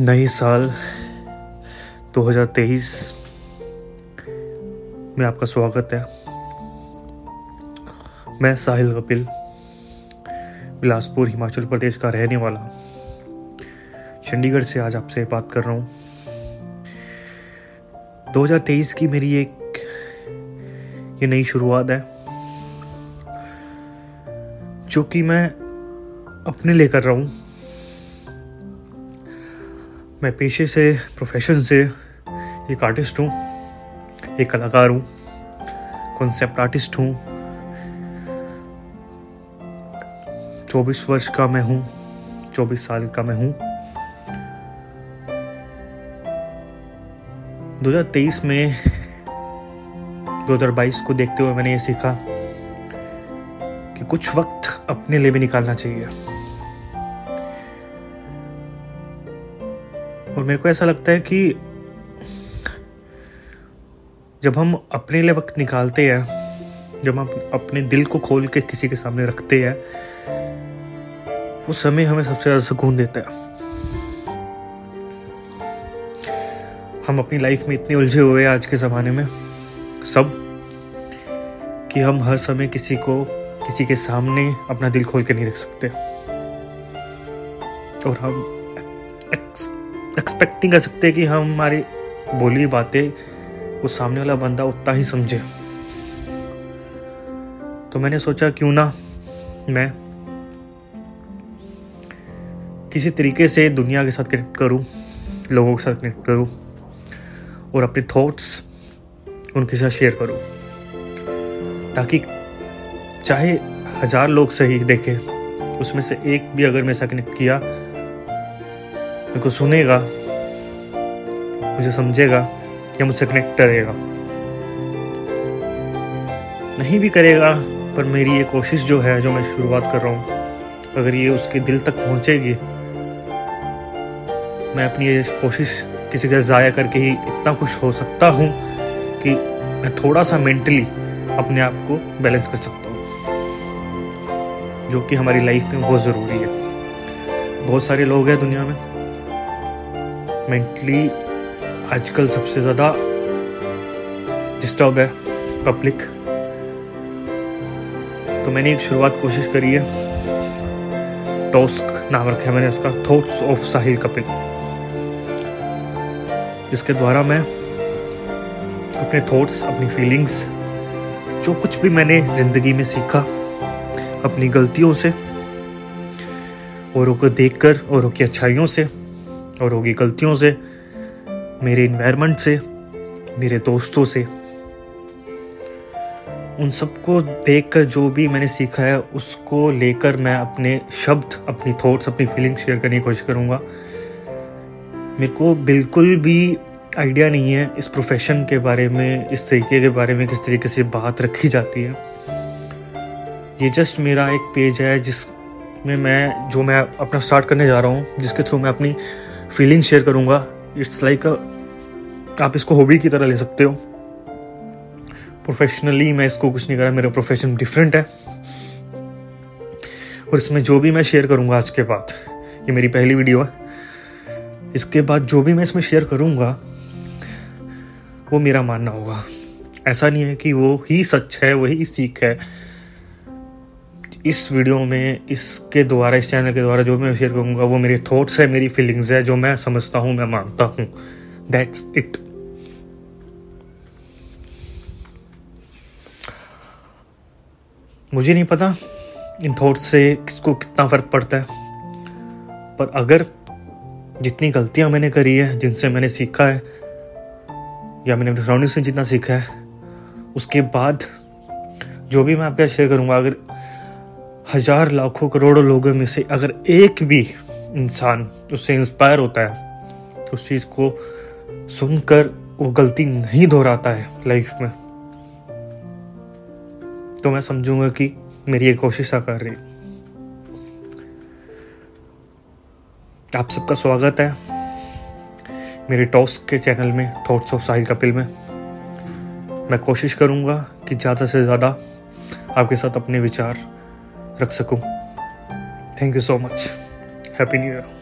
नए साल 2023 में आपका स्वागत है। मैं साहिल कपिल, बिलासपुर, हिमाचल प्रदेश का रहने वाला चंडीगढ़ से आज आपसे बात कर रहा हूँ। 2023 की मेरी एक ये नई शुरुआत है, जो कि मैं अपने लिए कर रहा हूँ। मैं पेशे से प्रोफेशन से एक आर्टिस्ट हूँ, एक कलाकार हूँ कॉन्सेप्ट आर्टिस्ट हूँ। चौबीस वर्ष का मैं हूँ, चौबीस साल का मैं हूँ। 2023 में 2022 को देखते हुए मैंने ये सीखा कि कुछ वक्त अपने लिए भी निकालना चाहिए। और मेरे को ऐसा लगता है कि जब हम अपने लिए वक्त निकालते हैं, जब हम अपने दिल को खोल के किसी के सामने रखते हैं, वो समय हमें सबसे ज़्यादा सुकून देता है। हम अपनी लाइफ में इतने उलझे हुए हैं आज के ज़माने में, सब, कि हम हर समय किसी को, किसी के सामने अपना दिल खोल के नहीं रख सकते। और हम एक्सपेक्ट नहीं कर सकते कि हम हमारी बोली बातें वो सामने वाला बंदा उतना ही समझे। तो मैंने सोचा, क्यों ना मैं किसी तरीके से दुनिया के साथ कनेक्ट करूँ, लोगों के साथ कनेक्ट करूँ, और अपने थॉट्स उनके साथ शेयर करूँ, ताकि चाहे हज़ार लोग सही देखें, उसमें से एक भी अगर मेरे साथ कनेक्ट किया मेरे को सुनेगा, मुझे समझेगा या मुझसे कनेक्ट करेगा। नहीं भी करेगा, पर मेरी ये कोशिश जो है, जो मैं शुरुआत कर रहा हूँ, अगर ये उसके दिल तक पहुँचेगी, मैं अपनी ये कोशिश किसी का ज़ाया करके ही इतना खुश हो सकता हूँ कि मैं थोड़ा सा मेंटली अपने आप को बैलेंस कर सकता हूँ, जो कि हमारी लाइफ में बहुत ज़रूरी है। बहुत सारे लोग हैं दुनिया में मेंटली आजकल सबसे ज़्यादा डिस्टर्ब है पब्लिक तो मैंने एक शुरुआत कोशिश करी है। टॉस्क नाम रखा है मैंने उसका थॉट्स ऑफ़ साहिल कपिल जिसके द्वारा मैं अपने थॉट्स अपनी फीलिंग्स जो कुछ भी मैंने ज़िंदगी में सीखा, अपनी गलतियों से, औरों को देखकर, औरों की अच्छाइयों से औरों होगी गलतियों से, मेरे इन्वायरमेंट से, मेरे दोस्तों से। उन सबको देखकर जो भी मैंने सीखा है, उसको लेकर मैं अपने शब्द, अपनी थॉट्स अपनी फीलिंग शेयर करने की कोशिश करूँगा। मेरे को बिल्कुल भी आइडिया नहीं है इस प्रोफेशन के बारे में, इस तरीके के बारे में किस तरीके से बात रखी जाती है। ये जस्ट मेरा एक पेज है जिसमें मैं, जो मैं अपना स्टार्ट करने जा रहा हूँ, जिसके थ्रू मैं अपनी फीलिंग शेयर करूँगा। इट्स लाइक like आप इसको हॉबी की तरह ले सकते हो। प्रोफेशनली मैं इसको कुछ नहीं कर, मेरा प्रोफेशन डिफरेंट है। और इसमें जो भी मैं शेयर करूँगा आज के बाद, ये मेरी पहली वीडियो है। इसके बाद जो भी मैं इसमें शेयर करूँगा, वो मेरा मानना होगा। ऐसा नहीं है कि वो ही सच है, वही सीख है। इस वीडियो में, इसके द्वारा, इस चैनल के द्वारा जो मैं शेयर करूँगा, वो मेरे थॉट्स है, मेरी फीलिंग्स है, जो मैं समझता हूँ, मैं मानता हूँ। दैट्स इट मुझे नहीं पता इन थॉट्स से किसको कितना फ़र्क पड़ता है, पर अगर जितनी गलतियाँ मैंने करी है, जिनसे मैंने सीखा है, या मैंने अपने सराउंडिंग से जितना सीखा है, उसके बाद जो भी मैं आपके शेयर करूँगा, अगर हज़ार लाखों करोड़ों लोगों में से अगर एक भी इंसान उससे इंस्पायर होता है, उस चीज़ को सुनकर वो गलती नहीं दोहराता है लाइफ में। तो मैं समझूँगा कि मेरी ये कोशिश कर रही आप सबका स्वागत है मेरे टॉस के चैनल में थॉट्स ऑफ़ साहिल कपिल में। मैं कोशिश करूँगा कि ज़्यादा से ज़्यादा आपके साथ अपने विचार रख सकूँ। Thank you so much happy new year